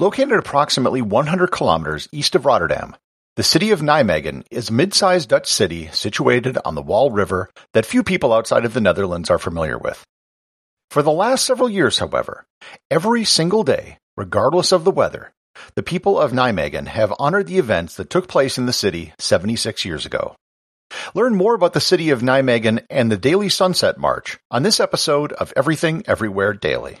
Located approximately 100 kilometers east of Rotterdam, the city of Nijmegen is a mid-sized Dutch city situated on the Waal River that few people outside of the Netherlands are familiar with. For the last several years, however, every single day, regardless of the weather, the people of Nijmegen have honored the events that took place in the city 76 years ago. Learn more about the city of Nijmegen and the Daily Sunset March on this episode of Everything Everywhere Daily.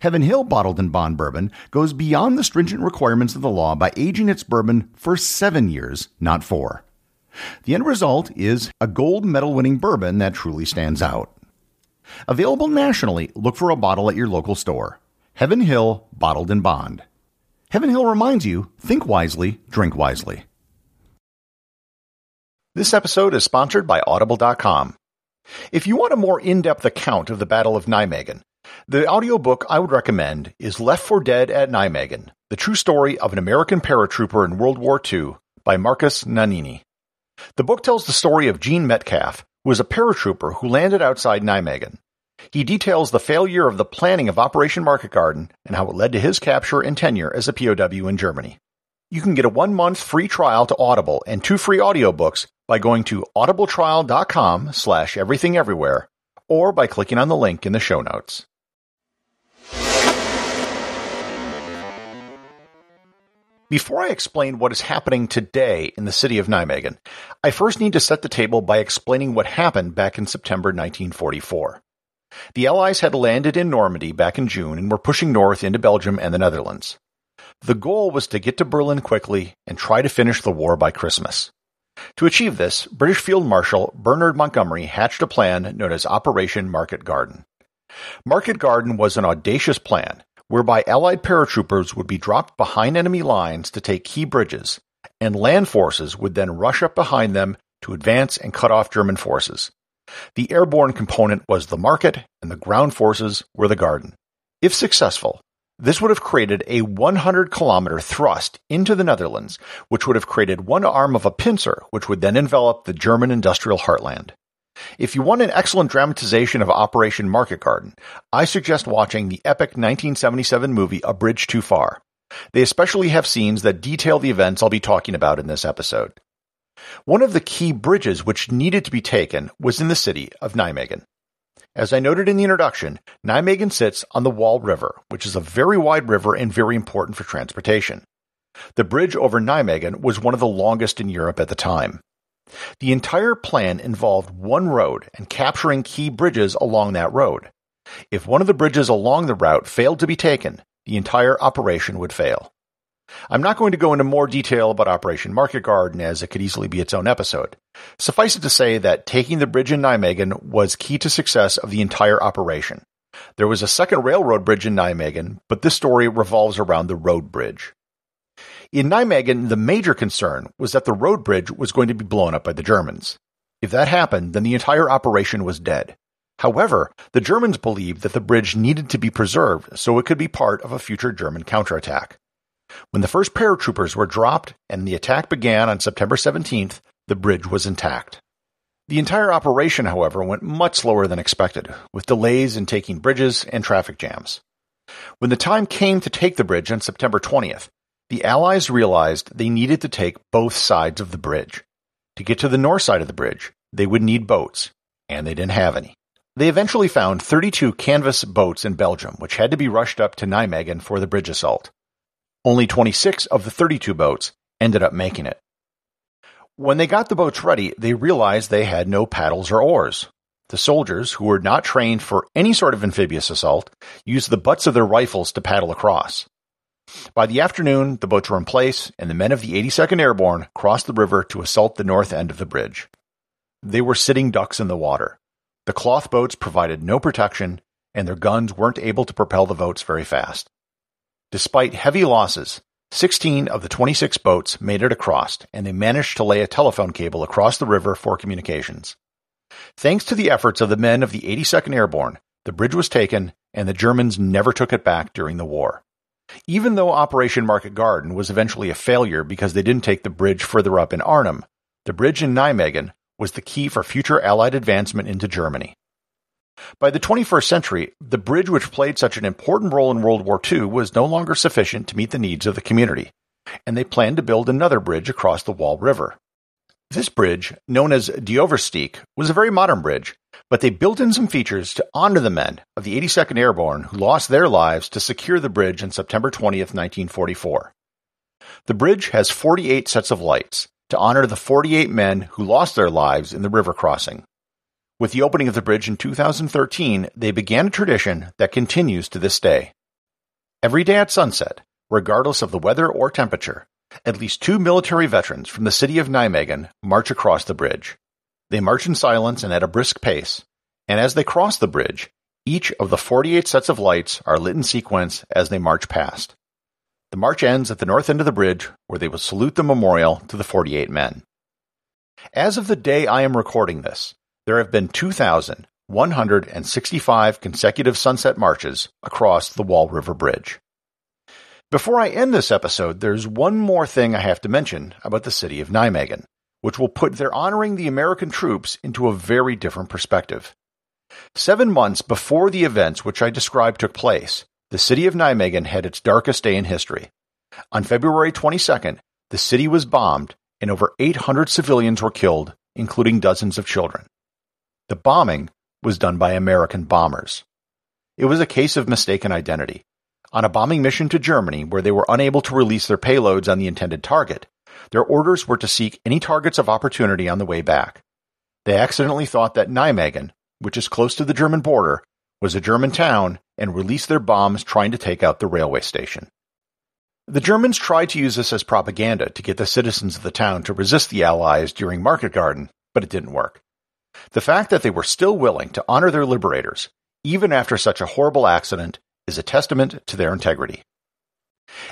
Heaven Hill Bottled in Bond bourbon goes beyond the stringent requirements of the law by aging its bourbon for seven years, not four. The end result is a gold medal winning bourbon that truly stands out. Available nationally, look for a bottle at your local store. Heaven Hill Bottled in Bond. Heaven Hill reminds you think wisely, drink wisely. This episode is sponsored by Audible.com. If you want a more in depth account of the Battle of Nijmegen, the audiobook I would recommend is Left for Dead at Nijmegen The True Story of an American Paratrooper in World War II by Marcus Nannini. The book tells the story of Gene Metcalf, who was a paratrooper who landed outside Nijmegen. He details the failure of the planning of Operation Market Garden and how it led to his capture and tenure as a POW in Germany. You can get a one-month free trial to Audible and two free audiobooks by going to audibletrial.com slash everythingeverywhere or by clicking on the link in the show notes. Before I explain what is happening today in the city of Nijmegen, I first need to set the table by explaining what happened back in September 1944. The Allies had landed in Normandy back in June and were pushing north into Belgium and the Netherlands. The goal was to get to Berlin quickly and try to finish the war by Christmas. To achieve this, British Field Marshal Bernard Montgomery hatched a plan known as Operation Market Garden. Market Garden was an audacious plan whereby Allied paratroopers would be dropped behind enemy lines to take key bridges, and land forces would then rush up behind them to advance and cut off German forces. The airborne component was the market, and the ground forces were the garden. If successful, this would have created a 100 kilometer thrust into the Netherlands, which would have created one arm of a pincer, which would then envelop the German industrial heartland. If you want an excellent dramatization of Operation Market Garden, I suggest watching the epic 1977 movie A Bridge Too Far. They especially have scenes that detail the events I'll be talking about in this episode. One of the key bridges which needed to be taken was in the city of Nijmegen. As I noted in the introduction, Nijmegen sits on the Waal River, which is a very wide river and very important for transportation. The bridge over Nijmegen was one of the longest in Europe at the time. The entire plan involved one road and capturing key bridges along that road. If one of the bridges along the route failed to be taken, the entire operation would fail. I'm not going to go into more detail about Operation Market Garden as it could easily be its own episode. Suffice it to say that taking the bridge in Nijmegen was key to success of the entire operation. There was a second railroad bridge in Nijmegen, but this story revolves around the road bridge. In Nijmegen, the major concern was that the road bridge was going to be blown up by the Germans. If that happened, then the entire operation was dead. However, the Germans believed that the bridge needed to be preserved so it could be part of a future German counterattack. When the first paratroopers were dropped and the attack began on September 17th, the bridge was intact. The entire operation, however, went much slower than expected, with delays in taking bridges and traffic jams. When the time came to take the bridge on September 20th, the Allies realized they needed to take both sides of the bridge. To get to the north side of the bridge, they would need boats, and they didn't have any. They eventually found 32 canvas boats in Belgium, which had to be rushed up to Nijmegen for the bridge assault. Only 26 of the 32 boats ended up making it. When they got the boats ready, they realized they had no paddles or oars. The soldiers, who were not trained for any sort of amphibious assault, used the butts of their rifles to paddle across. By the afternoon, the boats were in place, and the men of the 82nd Airborne crossed the river to assault the north end of the bridge. They were sitting ducks in the water. The cloth boats provided no protection, and their guns weren't able to propel the boats very fast. Despite heavy losses, 16 of the 26 boats made it across, and they managed to lay a telephone cable across the river for communications. Thanks to the efforts of the men of the 82nd Airborne, the bridge was taken, and the Germans never took it back during the war. Even though Operation Market Garden was eventually a failure because they didn't take the bridge further up in Arnhem, the bridge in Nijmegen was the key for future Allied advancement into Germany. By the 21st century, the bridge which played such an important role in World War II was no longer sufficient to meet the needs of the community, and they planned to build another bridge across the Waal River. This bridge, known as De Oversteek, was a very modern bridge, but they built in some features to honor the men of the 82nd Airborne who lost their lives to secure the bridge on September 20th, 1944. The bridge has 48 sets of lights to honor the 48 men who lost their lives in the river crossing. With the opening of the bridge in 2013, they began a tradition that continues to this day. Every day at sunset, regardless of the weather or temperature, at least two military veterans from the city of Nijmegen march across the bridge. They march in silence and at a brisk pace, and as they cross the bridge, each of the 48 sets of lights are lit in sequence as they march past. The march ends at the north end of the bridge, where they will salute the memorial to the 48 men. As of the day I am recording this, there have been 2,165 consecutive sunset marches across the Waal River Bridge. Before I end this episode, there's one more thing I have to mention about the city of Nijmegen, which will put their honoring the American troops into a very different perspective. Seven months before the events which I described took place, the city of Nijmegen had its darkest day in history. On February 22nd, the city was bombed and over 800 civilians were killed, including dozens of children. The bombing was done by American bombers. It was a case of mistaken identity. On a bombing mission to Germany where they were unable to release their payloads on the intended target, their orders were to seek any targets of opportunity on the way back. They accidentally thought that Nijmegen, which is close to the German border, was a German town and released their bombs trying to take out the railway station. The Germans tried to use this as propaganda to get the citizens of the town to resist the Allies during Market Garden, but it didn't work. The fact that they were still willing to honor their liberators, even after such a horrible accident, is a testament to their integrity.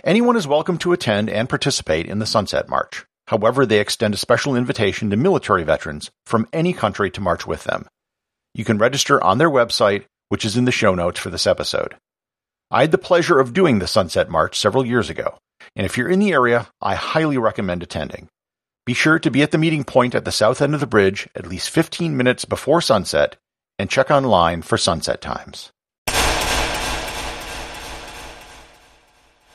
Anyone is welcome to attend and participate in the Sunset March. However, they extend a special invitation to military veterans from any country to march with them. You can register on their website, which is in the show notes for this episode. I had the pleasure of doing the Sunset March several years ago, and if you're in the area, I highly recommend attending. Be sure to be at the meeting point at the south end of the bridge at least 15 minutes before sunset and check online for sunset times.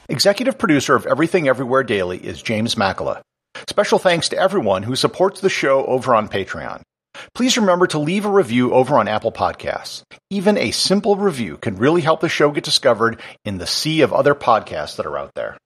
Executive producer of Everything Everywhere Daily is James Makala. Special thanks to everyone who supports the show over on Patreon. Please remember to leave a review over on Apple Podcasts. Even a simple review can really help the show get discovered in the sea of other podcasts that are out there.